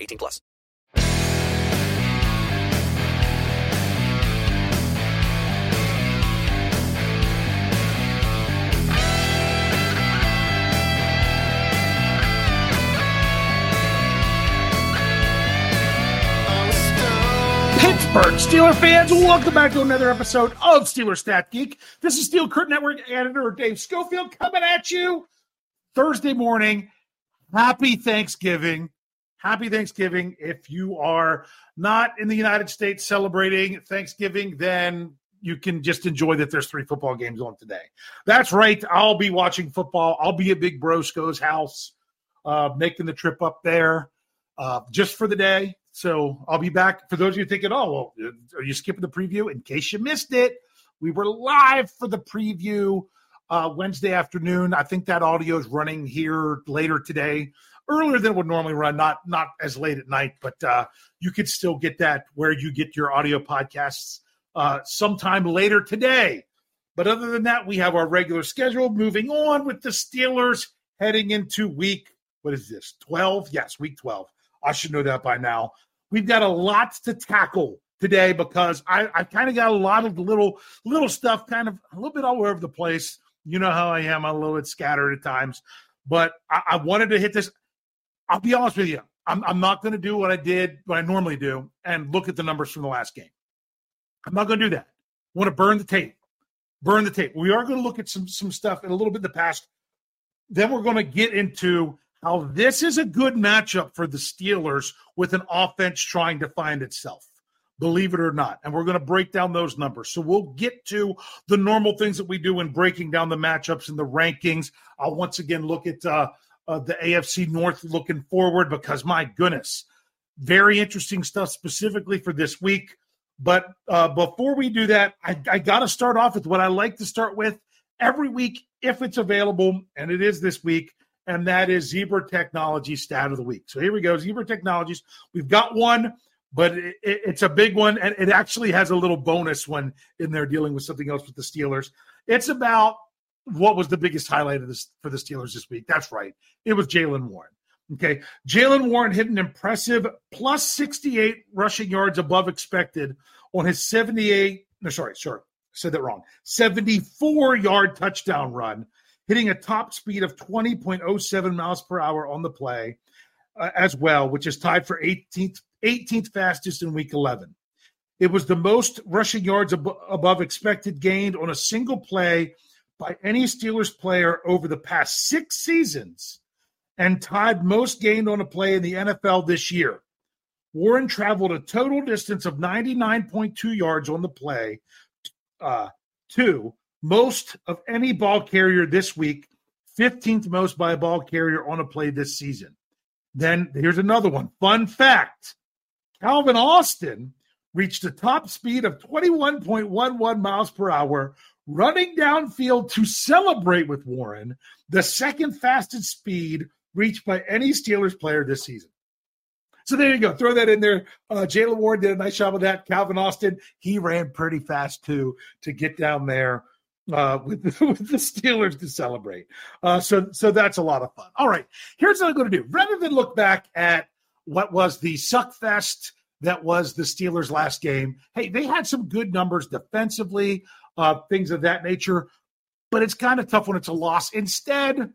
18 plus. Pittsburgh Steeler fans, welcome back to another episode of Steeler Stat Geek. This is Steel Curtain Network editor Dave Schofield coming at you Thursday morning. Happy Thanksgiving. Happy Thanksgiving. If you are not in the United States celebrating Thanksgiving, then you can just enjoy that there's three football games on today. That's right. I'll be watching football. I'll be at Big Brosco's house, uh, making the trip up there uh, just for the day. So I'll be back. For those of you thinking, oh, well, are you skipping the preview? In case you missed it, we were live for the preview uh, Wednesday afternoon. I think that audio is running here later today, earlier than it would normally run. Not not as late at night, but uh, you could still get that where you get your audio podcasts uh, sometime later today. But other than that, we have our regular schedule. Moving on with the Steelers heading into week. What is this? Twelve? Yes, week twelve. I should know that by now. We've got a lot to tackle today because I, I kind of got a lot of little little stuff kind of a little bit all over the place. You know how I am. I'm a little bit scattered at times, but I, I wanted to hit this. I'll be honest with you. I'm, I'm not going to do what I did, what I normally do, and look at the numbers from the last game. I'm not going to do that. I want to burn the tape. Burn the tape. We are going to look at some some stuff in a little bit in the past. Then we're going to get into how this is a good matchup for the Steelers with an offense trying to find itself, believe it or not. And we're going to break down those numbers. So we'll get to the normal things that we do in breaking down the matchups and the rankings. I'll once again look at uh, uh, the AFC North looking forward because, my goodness, very interesting stuff specifically for this week. But uh, before we do that, I, I got to start off with what I like to start with every week if it's available, and it is this week and that is Zebra Technology Stat of the Week. So here we go, Zebra Technologies. We've got one, but it, it, it's a big one, and it actually has a little bonus one in there dealing with something else with the Steelers. It's about what was the biggest highlight of this for the Steelers this week. That's right, it was Jaylen Warren. Okay, Jaylen Warren hit an impressive plus 68 rushing yards above expected on his 78. No, sorry, sorry, said that wrong. 74 yard touchdown run hitting a top speed of 20.07 miles per hour on the play uh, as well, which is tied for 18th, 18th fastest in week 11. It was the most rushing yards ab- above expected gained on a single play by any Steelers player over the past six seasons and tied most gained on a play in the NFL this year. Warren traveled a total distance of 99.2 yards on the play, uh, to most of any ball carrier this week, 15th most by a ball carrier on a play this season. Then here's another one. Fun fact Calvin Austin reached a top speed of 21.11 miles per hour, running downfield to celebrate with Warren, the second fastest speed reached by any Steelers player this season. So there you go. Throw that in there. Uh, Jaylen Warren did a nice job of that. Calvin Austin, he ran pretty fast too to get down there uh, with, with the Steelers to celebrate. Uh, so so that's a lot of fun. All right, here's what I'm going to do. Rather than look back at what was the suck fest that was the Steelers' last game, hey, they had some good numbers defensively, uh, things of that nature, but it's kind of tough when it's a loss. Instead,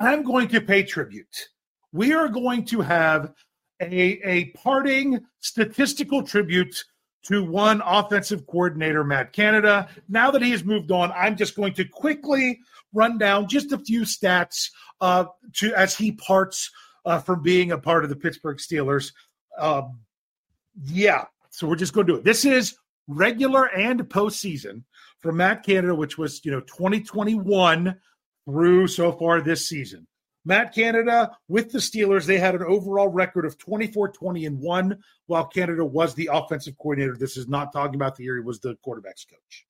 I'm going to pay tribute. We are going to have a, a parting statistical tribute to one offensive coordinator, Matt Canada. Now that he has moved on, I'm just going to quickly run down just a few stats uh, to as he parts uh, from being a part of the Pittsburgh Steelers. Um, yeah, so we're just going to do it. This is regular and postseason for Matt Canada, which was you know 2021 through so far this season. Matt Canada with the Steelers, they had an overall record of 24 20 and 1, while Canada was the offensive coordinator. This is not talking about the year he was the quarterback's coach.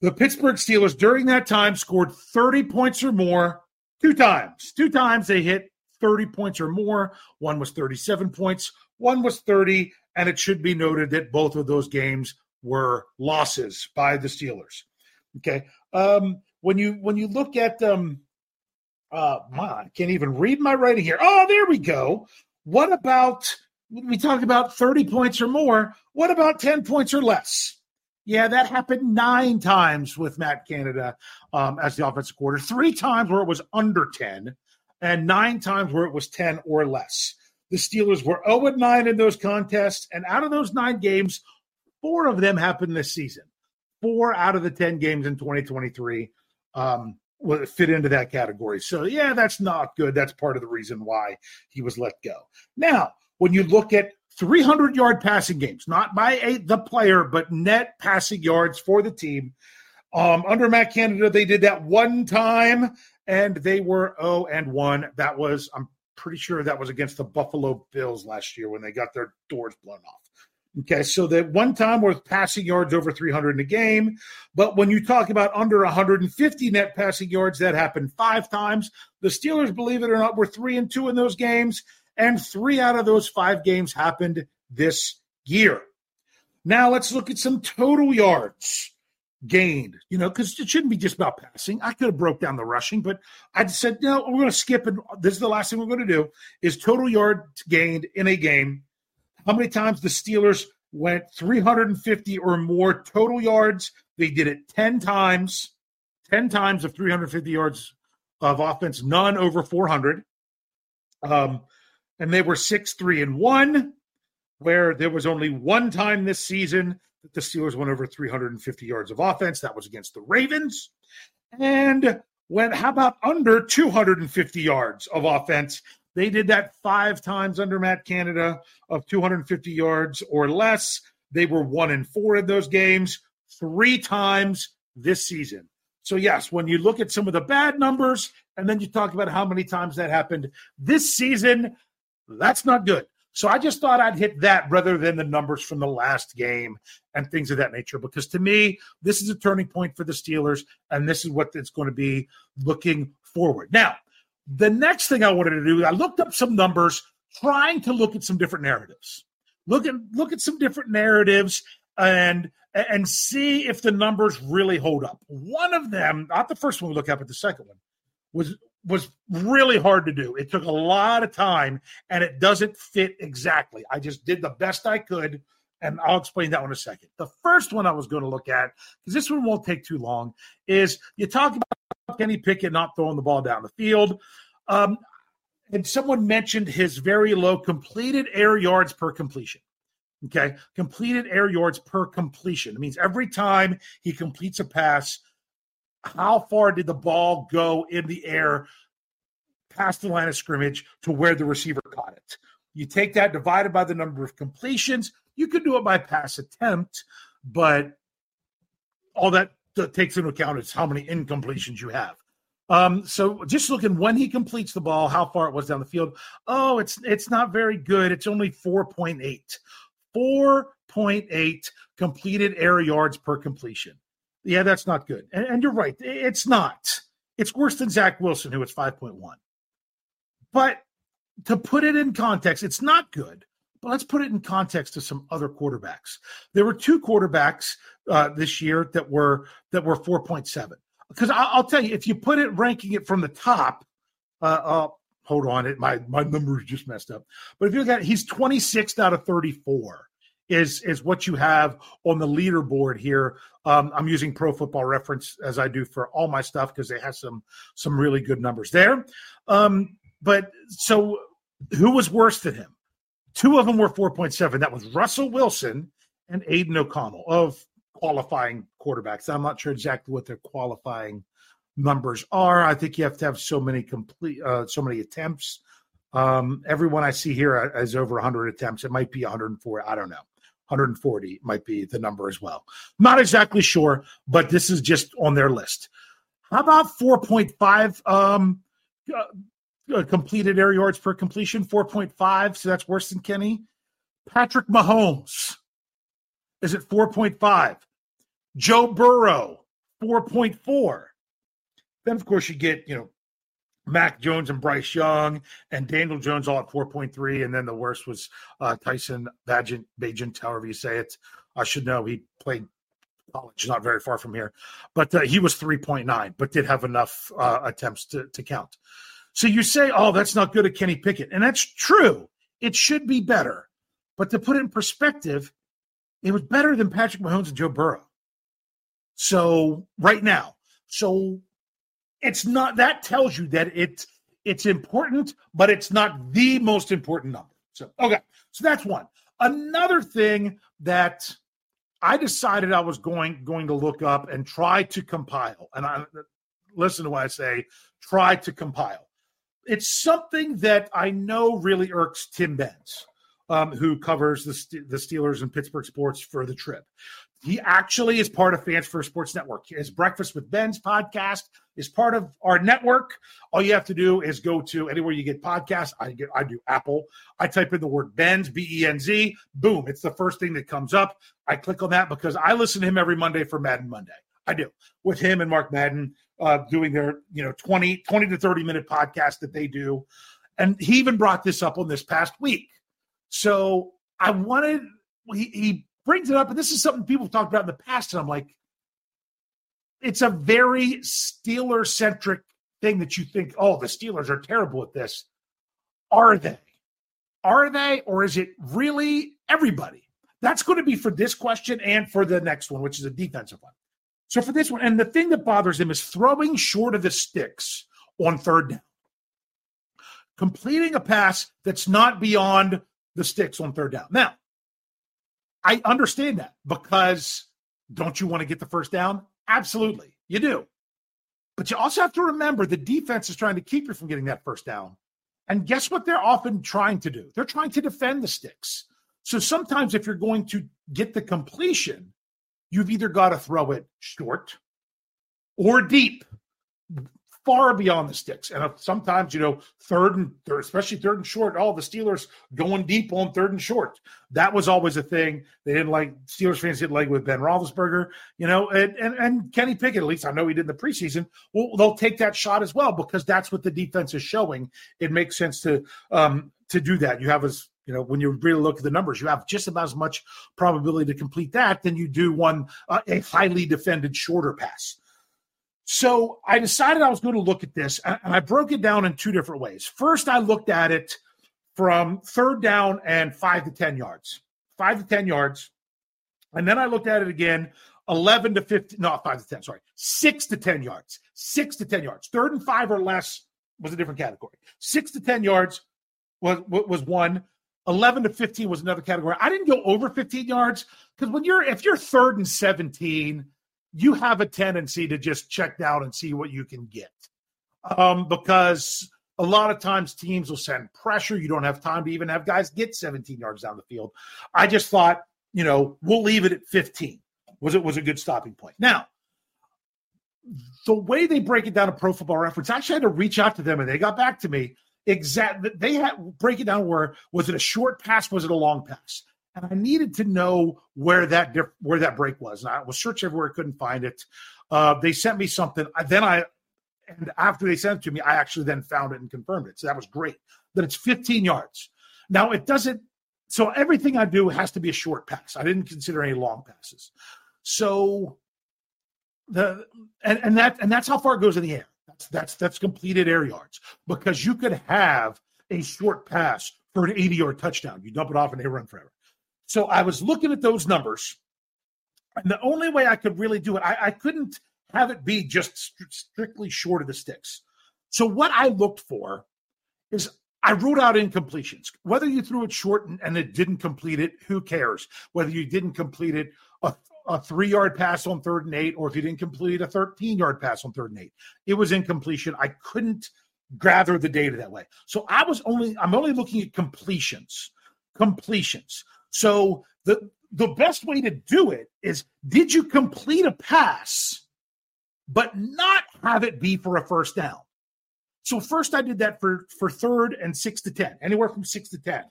The Pittsburgh Steelers during that time scored 30 points or more two times. Two times they hit 30 points or more. One was 37 points, one was 30. And it should be noted that both of those games were losses by the Steelers. Okay. Um, when you when you look at um uh, my, I can't even read my writing here. Oh, there we go. What about we talked about 30 points or more? What about 10 points or less? Yeah, that happened nine times with Matt Canada um, as the offensive coordinator, three times where it was under 10, and nine times where it was 10 or less. The Steelers were 0 9 in those contests, and out of those nine games, four of them happened this season. Four out of the 10 games in 2023 um, fit into that category. So, yeah, that's not good. That's part of the reason why he was let go. Now, when you look at 300 yard passing games, not by a, the player, but net passing yards for the team. Um, under Matt Canada, they did that one time and they were 0 and 1. That was, I'm pretty sure that was against the Buffalo Bills last year when they got their doors blown off. Okay, so that one time worth passing yards over 300 in a game. But when you talk about under 150 net passing yards, that happened five times. The Steelers, believe it or not, were three and two in those games, and three out of those five games happened this year. Now let's look at some total yards gained, you know, because it shouldn't be just about passing. I could have broke down the rushing, but I said, no, we're going to skip it. This is the last thing we're going to do is total yards gained in a game how many times the Steelers went 350 or more total yards? They did it 10 times, 10 times of 350 yards of offense, none over 400. Um, and they were 6 3 and 1, where there was only one time this season that the Steelers went over 350 yards of offense. That was against the Ravens. And when how about under 250 yards of offense? They did that five times under Matt Canada of 250 yards or less. They were one and four in those games, three times this season. So, yes, when you look at some of the bad numbers and then you talk about how many times that happened this season, that's not good. So, I just thought I'd hit that rather than the numbers from the last game and things of that nature, because to me, this is a turning point for the Steelers, and this is what it's going to be looking forward. Now, the next thing I wanted to do, I looked up some numbers, trying to look at some different narratives. Look at look at some different narratives and and see if the numbers really hold up. One of them, not the first one we look at, but the second one, was was really hard to do. It took a lot of time and it doesn't fit exactly. I just did the best I could and I'll explain that one in a second. The first one I was going to look at, because this one won't take too long, is you talk about Kenny Pickett not throwing the ball down the field. Um, and someone mentioned his very low completed air yards per completion. Okay. Completed air yards per completion. It means every time he completes a pass, how far did the ball go in the air past the line of scrimmage to where the receiver caught it. You take that divided by the number of completions. You could do it by pass attempt, but all that, that takes into account is how many incompletions you have. Um, so just looking when he completes the ball, how far it was down the field. Oh, it's it's not very good. It's only 4.8. 4.8 completed air yards per completion. Yeah, that's not good. And, and you're right. It's not. It's worse than Zach Wilson, who was 5.1. But to put it in context, it's not good. But let's put it in context to some other quarterbacks. There were two quarterbacks uh, this year that were that were 4.7. Because I'll tell you, if you put it ranking it from the top, uh, uh, hold on, it my my numbers just messed up. But if you look at it, he's 26th out of 34 is is what you have on the leaderboard here. Um, I'm using Pro Football Reference as I do for all my stuff because they have some some really good numbers there. Um, but so who was worse than him? Two of them were 4.7. That was Russell Wilson and Aidan O'Connell of qualifying quarterbacks. I'm not sure exactly what their qualifying numbers are. I think you have to have so many complete, uh, so many attempts. Um, everyone I see here has over 100 attempts. It might be 104. I don't know. 140 might be the number as well. Not exactly sure, but this is just on their list. How about 4.5 um, uh, uh, completed air yards per completion, 4.5. So that's worse than Kenny. Patrick Mahomes is at 4.5. Joe Burrow, 4.4. Then, of course, you get, you know, Mac Jones and Bryce Young and Daniel Jones all at 4.3. And then the worst was uh, Tyson Bagent, Bagent, however you say it. I should know he played college, not very far from here. But uh, he was 3.9, but did have enough uh, attempts to, to count. So you say, oh, that's not good at Kenny Pickett. And that's true. It should be better. But to put it in perspective, it was better than Patrick Mahomes and Joe Burrow. So right now, so it's not that tells you that it's it's important, but it's not the most important number. So okay, so that's one. Another thing that I decided I was going going to look up and try to compile, and I listen to what I say, try to compile. It's something that I know really irks Tim Benz, um, who covers the, the Steelers and Pittsburgh sports for the Trib. He actually is part of Fans First Sports Network. His Breakfast with Benz podcast is part of our network. All you have to do is go to anywhere you get podcasts. I get I do Apple. I type in the word Benz, B E N Z. Boom, it's the first thing that comes up. I click on that because I listen to him every Monday for Madden Monday. I do with him and Mark Madden uh, doing their you know 20 20 to 30 minute podcast that they do and he even brought this up on this past week so i wanted he, he brings it up and this is something people have talked about in the past and i'm like it's a very steeler centric thing that you think oh the steelers are terrible at this. Are they? Are they or is it really everybody? That's going to be for this question and for the next one which is a defensive one. So for this one, and the thing that bothers him is throwing short of the sticks on third down. Completing a pass that's not beyond the sticks on third down. Now, I understand that because don't you want to get the first down? Absolutely, you do. But you also have to remember the defense is trying to keep you from getting that first down. And guess what they're often trying to do? They're trying to defend the sticks. So sometimes if you're going to get the completion, you've either got to throw it short or deep, far beyond the sticks. And sometimes, you know, third and third, especially third and short, all oh, the Steelers going deep on third and short. That was always a thing. They didn't like Steelers fans didn't like with Ben Roethlisberger, you know, and, and, and Kenny Pickett, at least I know he did in the preseason. Well, they'll take that shot as well because that's what the defense is showing. It makes sense to um to do that. You have as you know, when you really look at the numbers, you have just about as much probability to complete that than you do one uh, a highly defended shorter pass. So I decided I was going to look at this, and I broke it down in two different ways. First, I looked at it from third down and five to ten yards, five to ten yards, and then I looked at it again 11 to 15, no, 5 to 10, sorry, 6 to 10 yards, 6 to 10 yards. Third and 5 or less was a different category. 6 to 10 yards was was one. 11 to 15 was another category. I didn't go over 15 yards because when you're if you're third and 17, you have a tendency to just check down and see what you can get. Um, because a lot of times teams will send pressure. You don't have time to even have guys get 17 yards down the field. I just thought, you know, we'll leave it at 15. Was it was a good stopping point. Now, the way they break it down to Pro Football Reference, I actually had to reach out to them and they got back to me. Exact, they had break it down where was it a short pass? Was it a long pass? And I needed to know where that where that break was. And I was searching everywhere, couldn't find it. Uh, they sent me something. Then I, and after they sent it to me, I actually then found it and confirmed it. So that was great. That it's 15 yards. Now it doesn't. So everything I do has to be a short pass. I didn't consider any long passes. So the and, and that and that's how far it goes in the air. That's that's that's completed air yards because you could have a short pass for an 80 yard touchdown. You dump it off and they run forever. So I was looking at those numbers, and the only way I could really do it, I, I couldn't have it be just st- strictly short of the sticks. So what I looked for is I wrote out incompletions. Whether you threw it short and, and it didn't complete it, who cares? Whether you didn't complete it, a, a three yard pass on third and eight, or if you didn't complete a 13 yard pass on third and eight, it was incompletion. I couldn't gather the data that way. So I was only, I'm only looking at completions. Completions. So the the best way to do it is did you complete a pass but not have it be for a first down? So first I did that for for third and 6 to 10, anywhere from 6 to 10.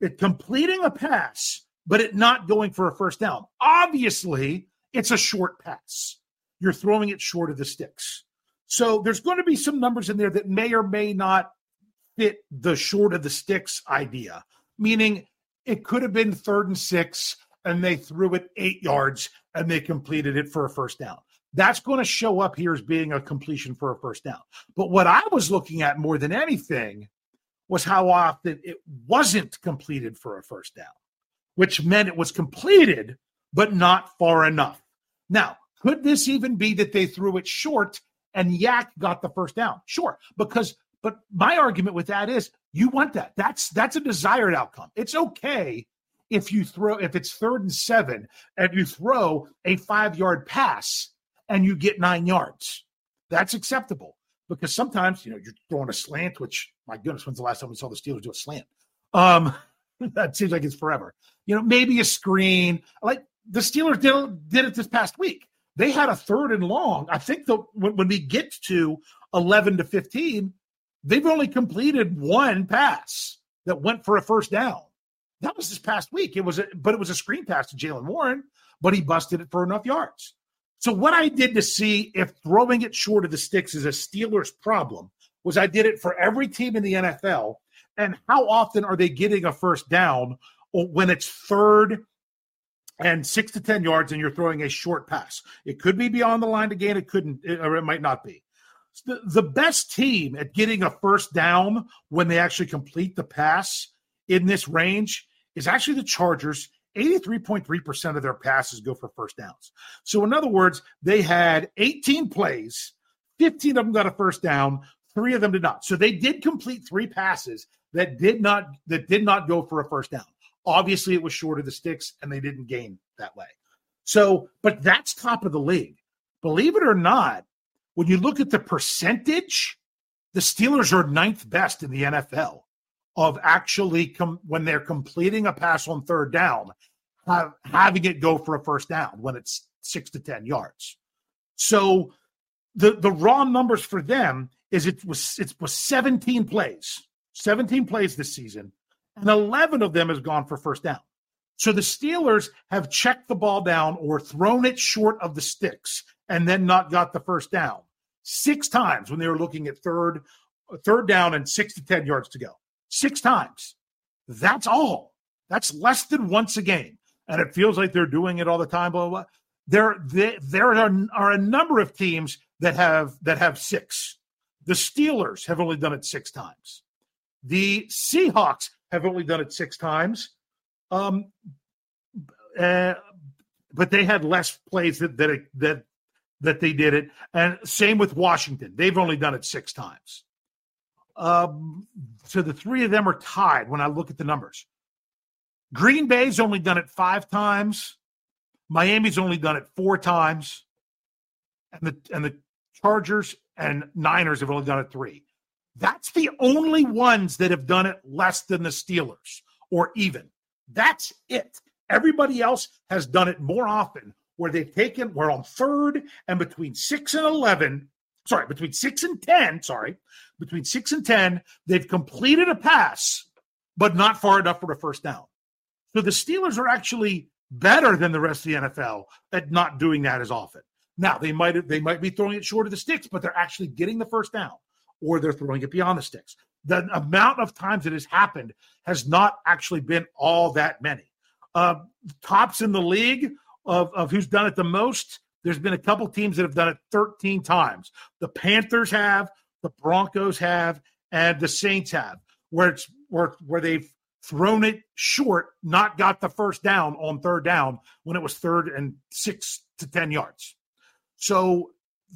It completing a pass but it not going for a first down. Obviously, it's a short pass. You're throwing it short of the sticks. So there's going to be some numbers in there that may or may not fit the short of the sticks idea, meaning it could have been third and six, and they threw it eight yards and they completed it for a first down. That's going to show up here as being a completion for a first down. But what I was looking at more than anything was how often it wasn't completed for a first down, which meant it was completed, but not far enough. Now, could this even be that they threw it short and YAC got the first down? Sure, because but my argument with that is you want that. That's that's a desired outcome. It's okay if you throw if it's third and seven and you throw a five yard pass and you get nine yards. That's acceptable because sometimes you know you're throwing a slant, which my goodness, when's the last time we saw the Steelers do a slant? Um, that seems like it's forever. You know, maybe a screen. Like the Steelers did, did it this past week. They had a third and long. I think the when, when we get to eleven to fifteen, they've only completed one pass that went for a first down. That was this past week. It was, a, but it was a screen pass to Jaylen Warren, but he busted it for enough yards. So what I did to see if throwing it short of the sticks is a Steelers problem was I did it for every team in the NFL, and how often are they getting a first down when it's third and six to ten yards and you're throwing a short pass? It could be beyond the line to gain. It couldn't, or it might not be the, the best team at getting a first down when they actually complete the pass in this range is actually the Chargers. 83.3% of their passes go for first downs. So, in other words, they had 18 plays, 15 of them got a first down, three of them did not. So they did complete three passes that did not that did not go for a first down. Obviously, it was short of the sticks and they didn't gain that way. So, but that's top of the league. Believe it or not, when you look at the percentage, the Steelers are ninth best in the NFL of actually com- when they're completing a pass on third down, have, having it go for a first down when it's six to ten yards. So the the raw numbers for them is it was it was 17 plays, 17 plays this season, and 11 of them has gone for first down. So the Steelers have checked the ball down or thrown it short of the sticks and then not got the first down six times when they were looking at third, third down and six to 10 yards to go. Six times. That's all. That's less than once a game. And it feels like they're doing it all the time, blah, blah, blah. There, there, there are, are a number of teams that have that have six. The Steelers have only done it six times. The Seahawks have only done it six times. Um, uh, but they had less plays that that that that they did it. And same with Washington. They've only done it six times. Um, so the three of them are tied when I look at the numbers. Green Bay's only done it five times. Miami's only done it four times. and the and the Chargers and Niners have only done it three. That's the only ones that have done it less than the Steelers or even. That's it. Everybody else has done it more often where they've taken, we're on third and between six and 11, sorry, between six and 10, sorry, between six and 10, they've completed a pass, but not far enough for a first down. So the Steelers are actually better than the rest of the NFL at not doing that as often. Now they might they might be throwing it short of the sticks, but they're actually getting the first down, or they're throwing it beyond the sticks. The amount of times it has happened has not actually been all that many. Uh, tops in the league of, of who's done it the most. There's been a couple teams that have done it 13 times. The Panthers have, the Broncos have, and the Saints have, where it's where where they've thrown it short, not got the first down on third down when it was third and six to 10 yards. So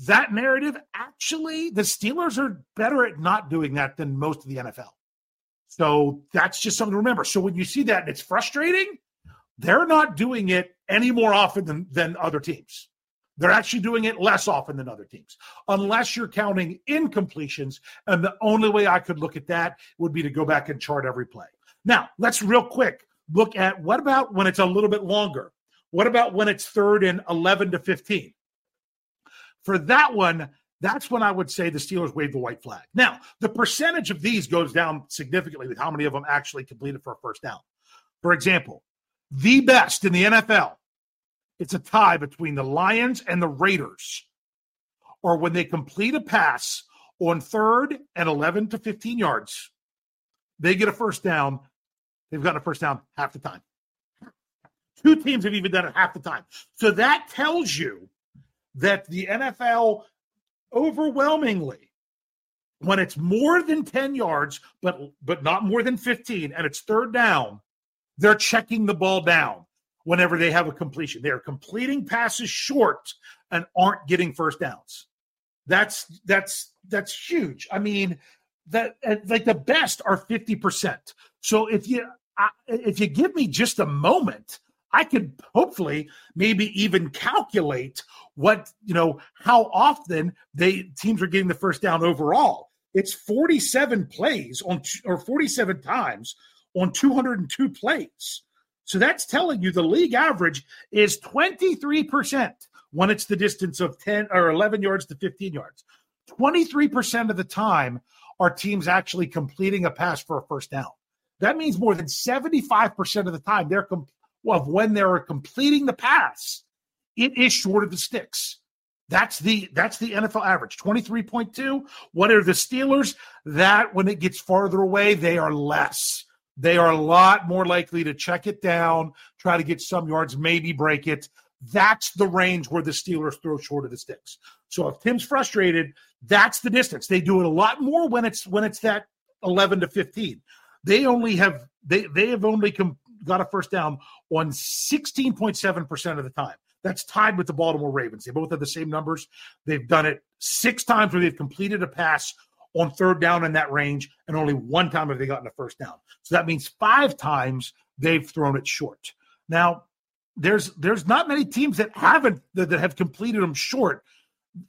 that narrative, actually, the Steelers are better at not doing that than most of the NFL. So that's just something to remember. So when you see that and it's frustrating, they're not doing it any more often than, than other teams. They're actually doing it less often than other teams, unless you're counting incompletions. And the only way I could look at that would be to go back and chart every play. Now, let's real quick look at what about when it's a little bit longer? What about when it's third and 11 to 15? For that one, that's when I would say the Steelers wave the white flag. Now, the percentage of these goes down significantly with how many of them actually completed for a first down. For example, the best in the NFL, it's a tie between the Lions and the Raiders. Or when they complete a pass on third and 11 to 15 yards, they get a first down. They've gotten a first down half the time. Two teams have even done it half the time. So that tells you that the NFL overwhelmingly, when it's more than 10 yards, but but not more than 15, and it's third down, they're checking the ball down whenever they have a completion. They're completing passes short and aren't getting first downs. That's that's that's huge. I mean, that like the best are 50%. So if you if you give me just a moment, I could hopefully maybe even calculate what, you know, how often they teams are getting the first down overall. It's 47 plays on or 47 times on 202 plays. So that's telling you the league average is 23% when it's the distance of 10 or 11 yards to 15 yards. 23% of the time are teams actually completing a pass for a first down. That means more than 75% of the time they're of when they're completing the pass, it is short of the sticks. That's the that's the NFL average. 23.2. What are the Steelers? That when it gets farther away, they are less. They are a lot more likely to check it down, try to get some yards, maybe break it. That's the range where the Steelers throw short of the sticks. So if Tim's frustrated, that's the distance. They do it a lot more when it's when it's that 11 to 15. They only have they they have only com- got a first down on 16.7% of the time. That's tied with the Baltimore Ravens. They both have the same numbers. They've done it six times where they've completed a pass on third down in that range, and only one time have they gotten a first down. So that means five times they've thrown it short. Now, there's there's not many teams that haven't that, that have completed them short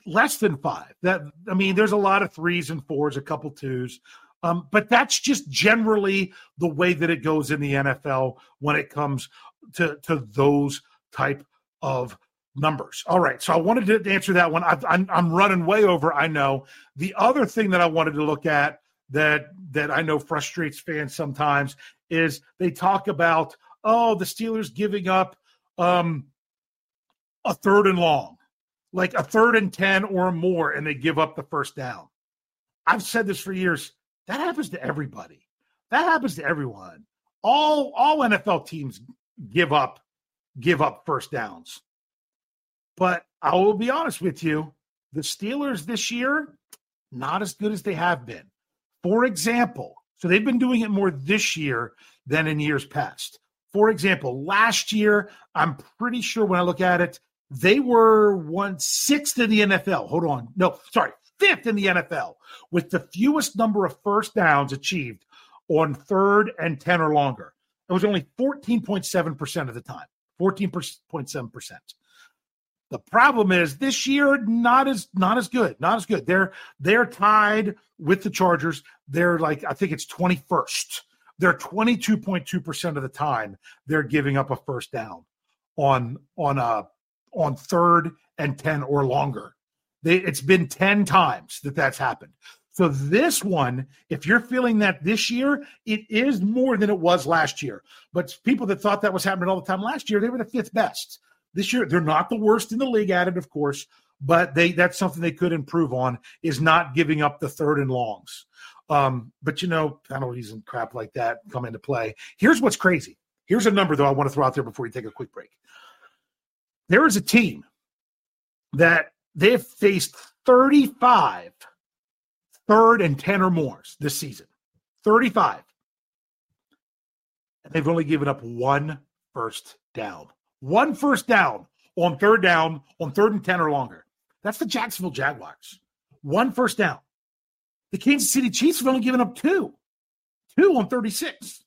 less than five. That I mean, there's a lot of threes and fours, a couple twos. Um, but that's just generally the way that it goes in the NFL when it comes to, to those type of numbers. All right. So I wanted to answer that one. I, I'm, I'm running way over. I know. The other thing that I wanted to look at that that I know frustrates fans sometimes is they talk about oh the Steelers giving up um, a third and long, like a third and ten or more, and they give up the first down. I've said this for years. That happens to everybody. That happens to everyone. All all NFL teams give up give up first downs. But I will be honest with you, the Steelers this year not as good as they have been. For example, so they've been doing it more this year than in years past. For example, last year, I'm pretty sure when I look at it, they were one sixth in the NFL. Hold on. No, sorry, fifth in the NFL with the fewest number of first downs achieved on third and 10 or longer. It was only 14.7% of the time, 14.7%. The problem is this year not as not as good, not as good. They're they're tied with the Chargers. They're like I think it's 21st. They're 22.2% of the time they're giving up a first down on on a on third and 10 or longer. They, it's been 10 times that that's happened. So this one, if you're feeling that this year, it is more than it was last year. But people that thought that was happening all the time last year, they were the fifth best. This year, they're not the worst in the league at it, of course, but they that's something they could improve on is not giving up the third and longs. Um, but you know, penalties and crap like that come into play. Here's what's crazy. Here's a number though I want to throw out there before we take a quick break. There is a team that they have faced 35 third and 10 or more this season. 35. And they've only given up one first down. One first down on third down, on third and 10 or longer. That's the Jacksonville Jaguars. One first down. The Kansas City Chiefs have only given up two, two on 36.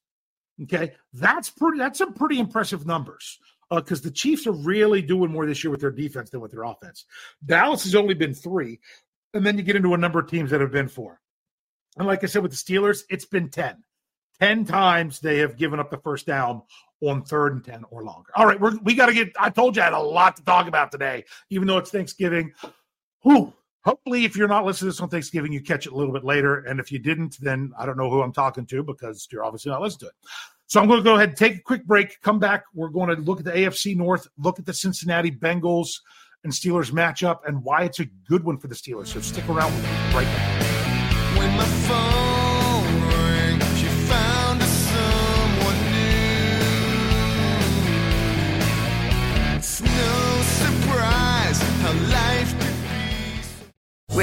Okay. That's pretty, that's some pretty impressive numbers because uh, the Chiefs are really doing more this year with their defense than with their offense. Dallas has only been three. And then you get into a number of teams that have been four. And like I said, with the Steelers, it's been 10. 10 times they have given up the first down on third and 10 or longer. All right, we're, we got to get, I told you I had a lot to talk about today, even though it's Thanksgiving. Whew. Hopefully, if you're not listening to this on Thanksgiving, you catch it a little bit later. And if you didn't, then I don't know who I'm talking to because you're obviously not listening to it. So I'm going to go ahead and take a quick break, come back. We're going to look at the AFC North, look at the Cincinnati Bengals and Steelers matchup and why it's a good one for the Steelers. So stick around with me right now.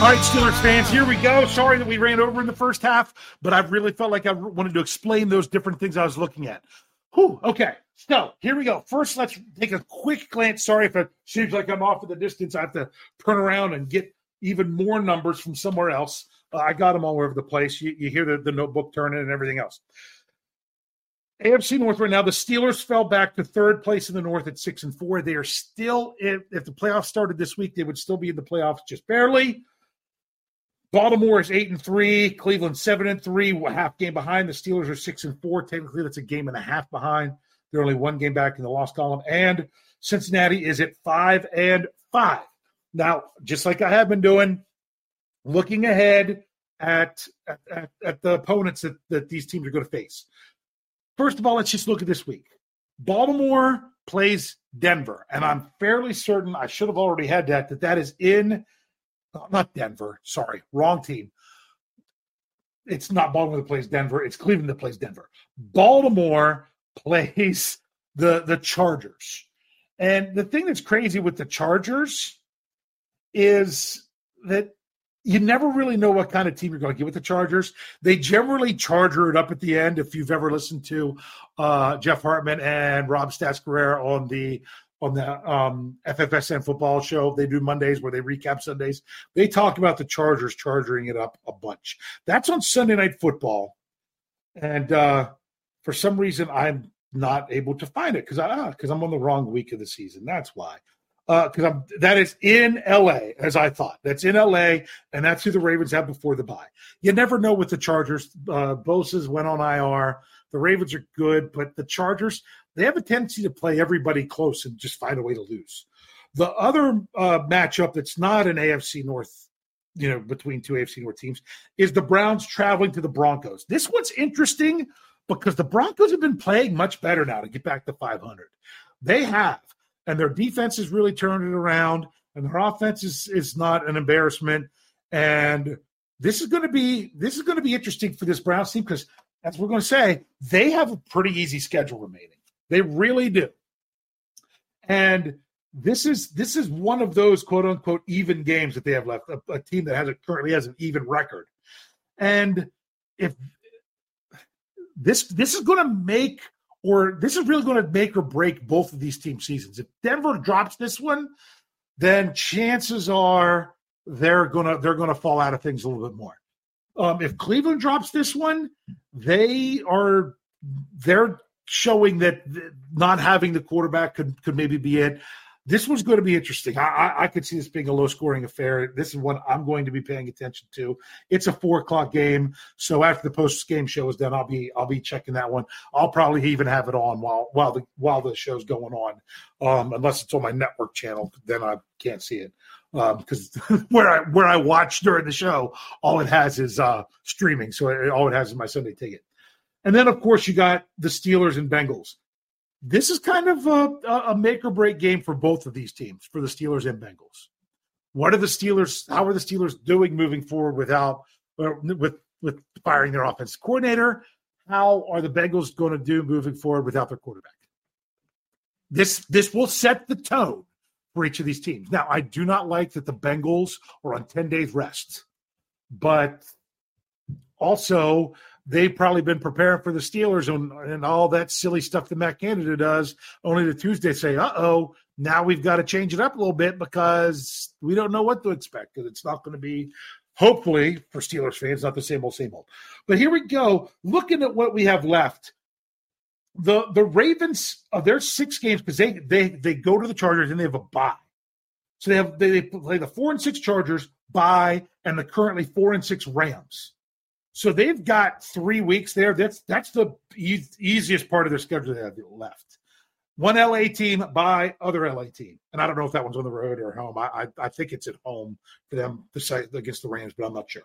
All right, Steelers fans, here we go. Sorry that we ran over in the first half, but I really felt like I wanted to explain those different things I was looking at. Whew, okay, so here we go. First, let's take a quick glance. Sorry if it seems like I'm off in the distance. I have to turn around and get even more numbers from somewhere else. Uh, I got them all over the place. You, you hear the, the notebook turning and everything else. AFC North right now, the Steelers fell back to third place in the North at six and four. They are still, if, if the playoffs started this week, they would still be in the playoffs just barely. Baltimore is eight and three. Cleveland seven and three. Half game behind. The Steelers are six and four. Technically, that's a game and a half behind. They're only one game back in the loss column. And Cincinnati is at five and five. Now, just like I have been doing, looking ahead at at, at the opponents that, that these teams are going to face. First of all, let's just look at this week. Baltimore plays Denver, and I'm fairly certain I should have already had that that that is in not Denver. Sorry, wrong team. It's not Baltimore that plays Denver. It's Cleveland that plays Denver. Baltimore plays the the Chargers. And the thing that's crazy with the Chargers is that you never really know what kind of team you're going to get with the Chargers. They generally charger it up at the end. If you've ever listened to uh, Jeff Hartman and Rob Stats on the on the um, FFSN football show. They do Mondays where they recap Sundays. They talk about the Chargers charging it up a bunch. That's on Sunday Night Football, and uh, for some reason I'm not able to find it because I because I'm on the wrong week of the season. That's why. Because I'm that is in LA as I thought. That's in LA, and that's who the Ravens have before the bye. You never know with the Chargers. Uh, Bosa's went on IR. The Ravens are good, but the Chargers they have a tendency to play everybody close and just find a way to lose. The other uh, matchup that's not an AFC North, you know, between two AFC North teams is the Browns traveling to the Broncos. This one's interesting because the Broncos have been playing much better now to get back to 500. They have, and their defense has really turned it around, and their offense is, is not an embarrassment. And this is going to be this is going to be interesting for this Browns team because, as we're going to say, they have a pretty easy schedule remaining. They really do. And this is this is one of those quote unquote even games that they have left. A, a team that has a, currently has an even record, and if this this is going to make or this is really going to make or break both of these team seasons. If Denver drops this one, then chances are they're gonna they're gonna fall out of things a little bit more. Um, if Cleveland drops this one, they are they're showing that not having the quarterback could could maybe be it. This was going to be interesting. I, I, I could see this being a low scoring affair. This is one I'm going to be paying attention to. It's a four o'clock game, so after the post game show is done, I'll be I'll be checking that one. I'll probably even have it on while while the while the show's going on, um, unless it's on my network channel. Then I can't see it because um, where I where I watch during the show, all it has is uh, streaming. So it, all it has is my Sunday ticket. And then, of course, you got the Steelers and Bengals. This is kind of a, a make or break game for both of these teams, for the Steelers and Bengals. What are the Steelers? How are the Steelers doing moving forward without with with firing their offense coordinator? How are the Bengals going to do moving forward without their quarterback? This this will set the tone for each of these teams. Now, I do not like that the Bengals are on 10 days rest, but also they've probably been preparing for the Steelers and, and all that silly stuff that Matt Canada does. Only the Tuesday say, uh oh, now we've got to change it up a little bit because we don't know what to expect because it's not going to be, hopefully, for Steelers fans, not the same old, same old. But here we go. Looking at what we have left. The the Ravens, uh, there's six games because they they they go to the Chargers and they have a bye. So they have they, they play the four and six Chargers, bye, and the currently four and six Rams. So they've got three weeks there. That's that's the e- easiest part of their schedule they have left. One LA team bye other LA team, and I don't know if that one's on the road or home. I I, I think it's at home for them against the Rams, but I'm not sure.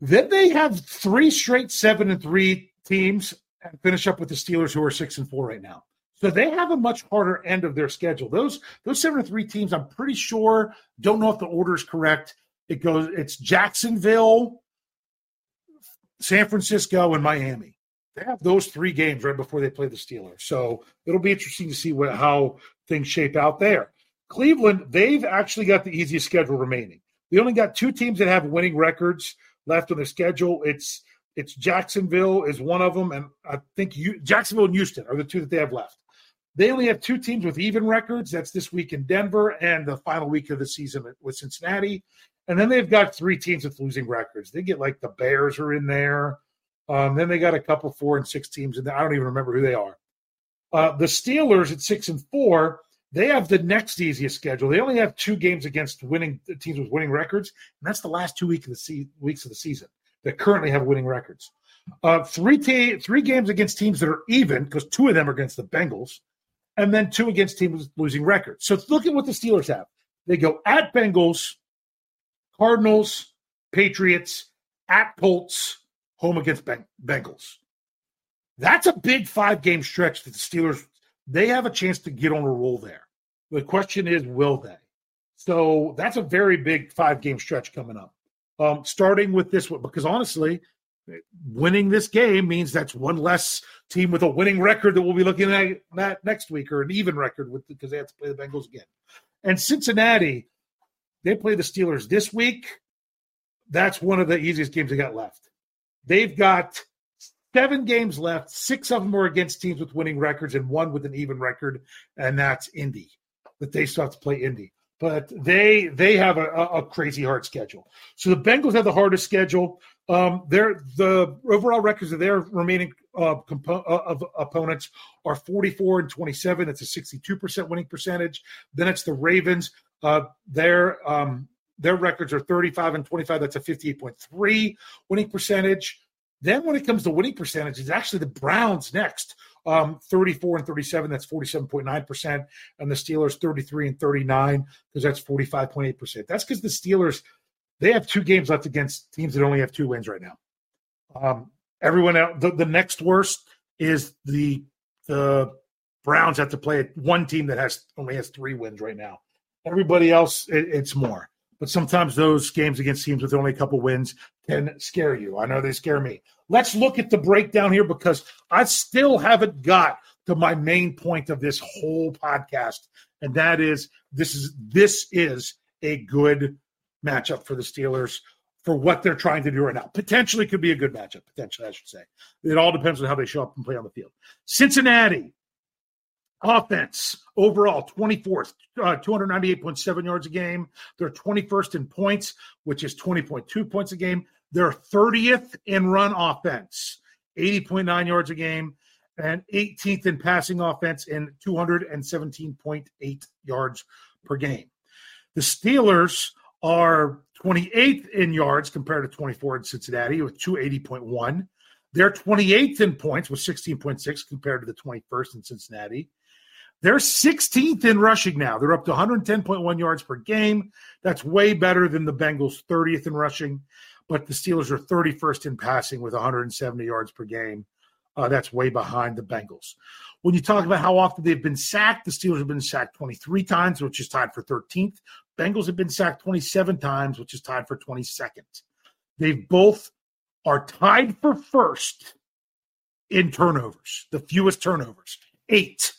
Then they have three straight seven and three teams and finish up with the Steelers, who are six and four right now. So they have a much harder end of their schedule. Those those seven and three teams, I'm pretty sure. Don't know if the order is correct. It goes. It's Jacksonville, San Francisco, and Miami. They have those three games right before they play the Steelers. So it'll be interesting to see what, how things shape out there. Cleveland, they've actually got the easiest schedule remaining. They only got two teams that have winning records left on their schedule. It's it's Jacksonville is one of them, and I think you, Jacksonville and Houston are the two that they have left. They only have two teams with even records. That's this week in Denver and the final week of the season with Cincinnati. And then they've got three teams with losing records. They get like the Bears are in there. Um, then they got a couple four and six teams there. I don't even remember who they are. Uh, the Steelers at six and four, they have the next easiest schedule. They only have two games against winning teams with winning records, and that's the last two week of the se- weeks of the season that currently have winning records. Uh, three te- three games against teams that are even because two of them are against the Bengals, and then two against teams with losing records. So look at what the Steelers have. They go at Bengals, Cardinals, Patriots, at Colts, home against Bengals. That's a big five game stretch for the Steelers they have a chance to get on a roll there. The question is, will they? So that's a very big five game stretch coming up. Um, starting with this one, because honestly, winning this game means that's one less team with a winning record that we'll be looking at next week, or an even record with because they have to play the Bengals again. And Cincinnati, they play the Steelers this week. That's one of the easiest games they got left. They've got Seven games left. Six of them are against teams with winning records, and one with an even record, and that's Indy. That they still have to play Indy, but they they have a, a crazy hard schedule. So the Bengals have the hardest schedule. Um, their the overall records of their remaining uh, compo- uh, of opponents are 44 and 27. It's a 62 percent winning percentage. Then it's the Ravens. Uh, their um, their records are 35 and 25. That's a 58.3 winning percentage. Then when it comes to winning percentage, it's actually the Browns next. Um, 34 and 37, that's 47.9%. And the Steelers 33 and 39, because that's 45.8%. That's because the Steelers, they have two games left against teams that only have two wins right now. Um, everyone else, the, the next worst is the the Browns have to play one team that has only has three wins right now. Everybody else, it, it's more. But sometimes those games against teams with only a couple wins can scare you. I know they scare me. Let's look at the breakdown here because I still haven't got to my main point of this whole podcast, and that is this is this is a good matchup for the Steelers for what they're trying to do right now. Potentially could be a good matchup. Potentially, I should say. It all depends on how they show up and play on the field. Cincinnati offense overall 24th, uh, 298.7 yards a game. They're 21st in points, which is 20.2 points a game. They're 30th in run offense, 80.9 yards a game, and 18th in passing offense in 217.8 yards per game. The Steelers are 28th in yards compared to 24 in Cincinnati with 280.1. They're 28th in points with 16.6 compared to the 21st in Cincinnati. They're 16th in rushing now. They're up to 110.1 yards per game. That's way better than the Bengals' 30th in rushing, but the Steelers are 31st in passing with 170 yards per game. Uh, that's way behind the Bengals. When you talk about how often they've been sacked, the Steelers have been sacked 23 times, which is tied for 13th. Bengals have been sacked 27 times, which is tied for 22nd. They both are tied for first in turnovers, the fewest turnovers, eight.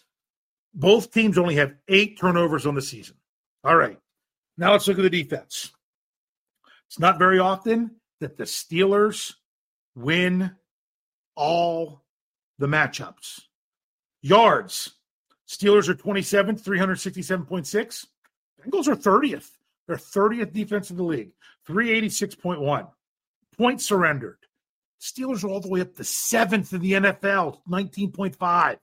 Both teams only have eight turnovers on the season. All right. Now let's look at the defense. It's not very often that the Steelers win all the matchups. Yards. Steelers are 27th, 367.6. Bengals are 30th. They're 30th defense in the league, 386.1. Points surrendered. Steelers are all the way up to seventh in the NFL, 19.5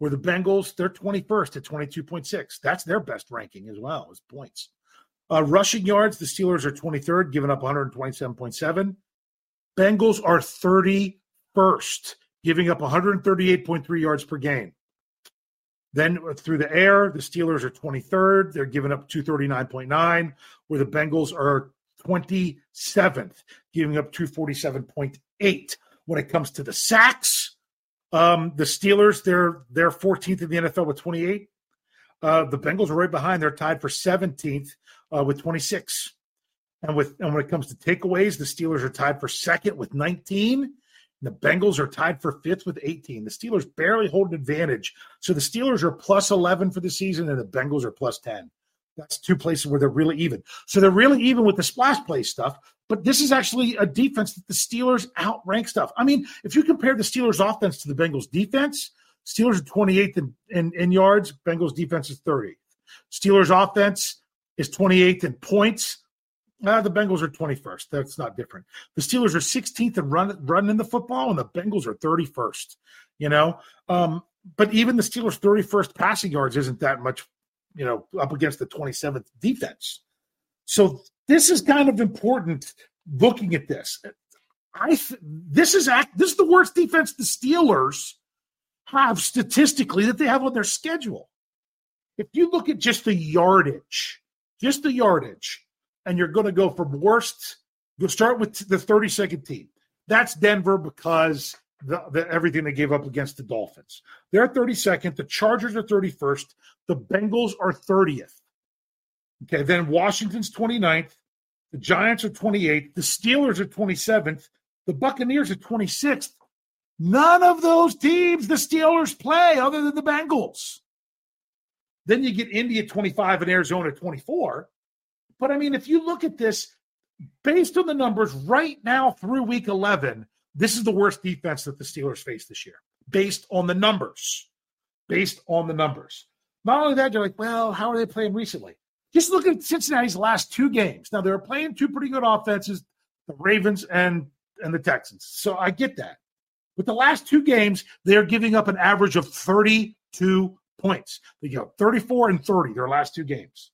where the Bengals, they're 21st at 22.6. That's their best ranking as well as points. Uh, rushing yards, the Steelers are 23rd, giving up 127.7. Bengals are 31st, giving up 138.3 yards per game. Then uh, through the air, the Steelers are 23rd. They're giving up 239.9, where the Bengals are 27th, giving up 247.8. When it comes to the sacks, um, the Steelers, they're they're 14th in the NFL with 28. Uh, the Bengals are right behind. They're tied for 17th uh, with 26. And with and when it comes to takeaways, the Steelers are tied for second with 19. The Bengals are tied for fifth with 18. The Steelers barely hold an advantage. So the Steelers are plus 11 for the season, and the Bengals are plus 10. That's two places where they're really even. So they're really even with the splash play stuff. But this is actually a defense that the Steelers outrank stuff. I mean, if you compare the Steelers' offense to the Bengals' defense, Steelers are 28th in, in, in yards, Bengals' defense is 30th. Steelers' offense is 28th in points. Uh, the Bengals are 21st. That's not different. The Steelers are 16th in run, running the football, and the Bengals are 31st. You know, um, but even the Steelers' 31st passing yards isn't that much, you know, up against the 27th defense. So this is kind of important looking at this. I th- this is act this is the worst defense the Steelers have statistically that they have on their schedule. If you look at just the yardage, just the yardage, and you're going to go from worst, you'll start with the 32nd team. That's Denver because the, the, everything they gave up against the Dolphins. They're 32nd. The Chargers are 31st. The Bengals are 30th. Okay, then Washington's 29th. The Giants are 28th. The Steelers are 27th. The Buccaneers are 26th. None of those teams the Steelers play other than the Bengals. Then you get Indy at 25 and Arizona at 24. But I mean, if you look at this based on the numbers right now through week 11, this is the worst defense that the Steelers face this year, based on the numbers. Based on the numbers. Not only that, you're like, well, how are they playing recently? Just look at Cincinnati's last two games. Now they're playing two pretty good offenses, the Ravens and and the Texans. So I get that. But the last two games, they're giving up an average of 32 points. They go 34 and 30 their last two games.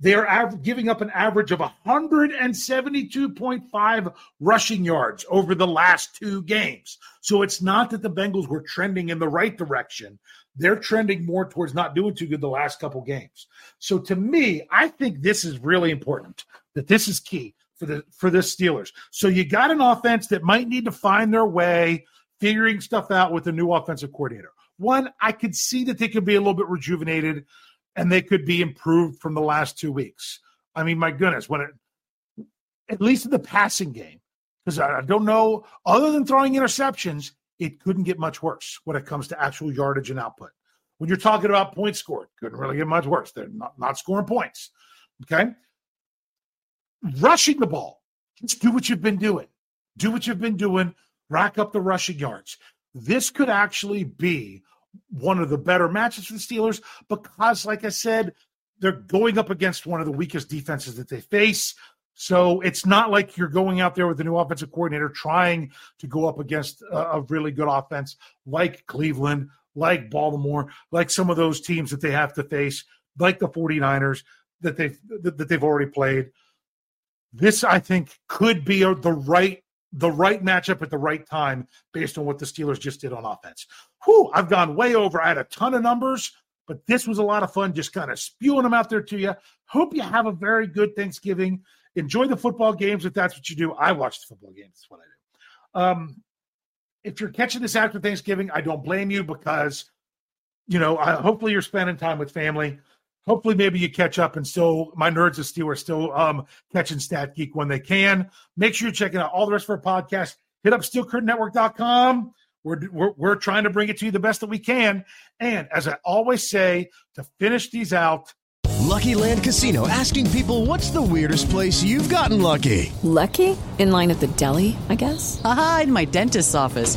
They are av- giving up an average of 172.5 rushing yards over the last two games. So it's not that the Bengals were trending in the right direction. They're trending more towards not doing too good the last couple games. So to me, I think this is really important. That this is key for the for the Steelers. So you got an offense that might need to find their way, figuring stuff out with a new offensive coordinator. One, I could see that they could be a little bit rejuvenated and they could be improved from the last two weeks. I mean, my goodness, when it at least in the passing game, because I, I don't know, other than throwing interceptions, it couldn't get much worse when it comes to actual yardage and output. When you're talking about points scored, couldn't really get much worse. They're not, not scoring points. Okay. Rushing the ball, just do what you've been doing. Do what you've been doing, rack up the rushing yards. This could actually be one of the better matches for the Steelers because, like I said, they're going up against one of the weakest defenses that they face. So it's not like you're going out there with a new offensive coordinator trying to go up against a, a really good offense like Cleveland, like Baltimore, like some of those teams that they have to face, like the 49ers that they've that they've already played. This, I think, could be a, the right the right matchup at the right time based on what the Steelers just did on offense. Whew, I've gone way over. I had a ton of numbers, but this was a lot of fun just kind of spewing them out there to you. Hope you have a very good Thanksgiving. Enjoy the football games if that's what you do. I watch the football games. That's what I do. Um, if you're catching this after Thanksgiving, I don't blame you because, you know, I, hopefully you're spending time with family hopefully maybe you catch up and still my nerds of steel are still um, catching stat geek when they can make sure you're checking out all the rest of our podcast hit up steelcurtainnetwork.com we're, we're, we're trying to bring it to you the best that we can and as i always say to finish these out lucky land casino asking people what's the weirdest place you've gotten lucky Lucky? In line at the deli, I guess? Aha, in my dentist's office.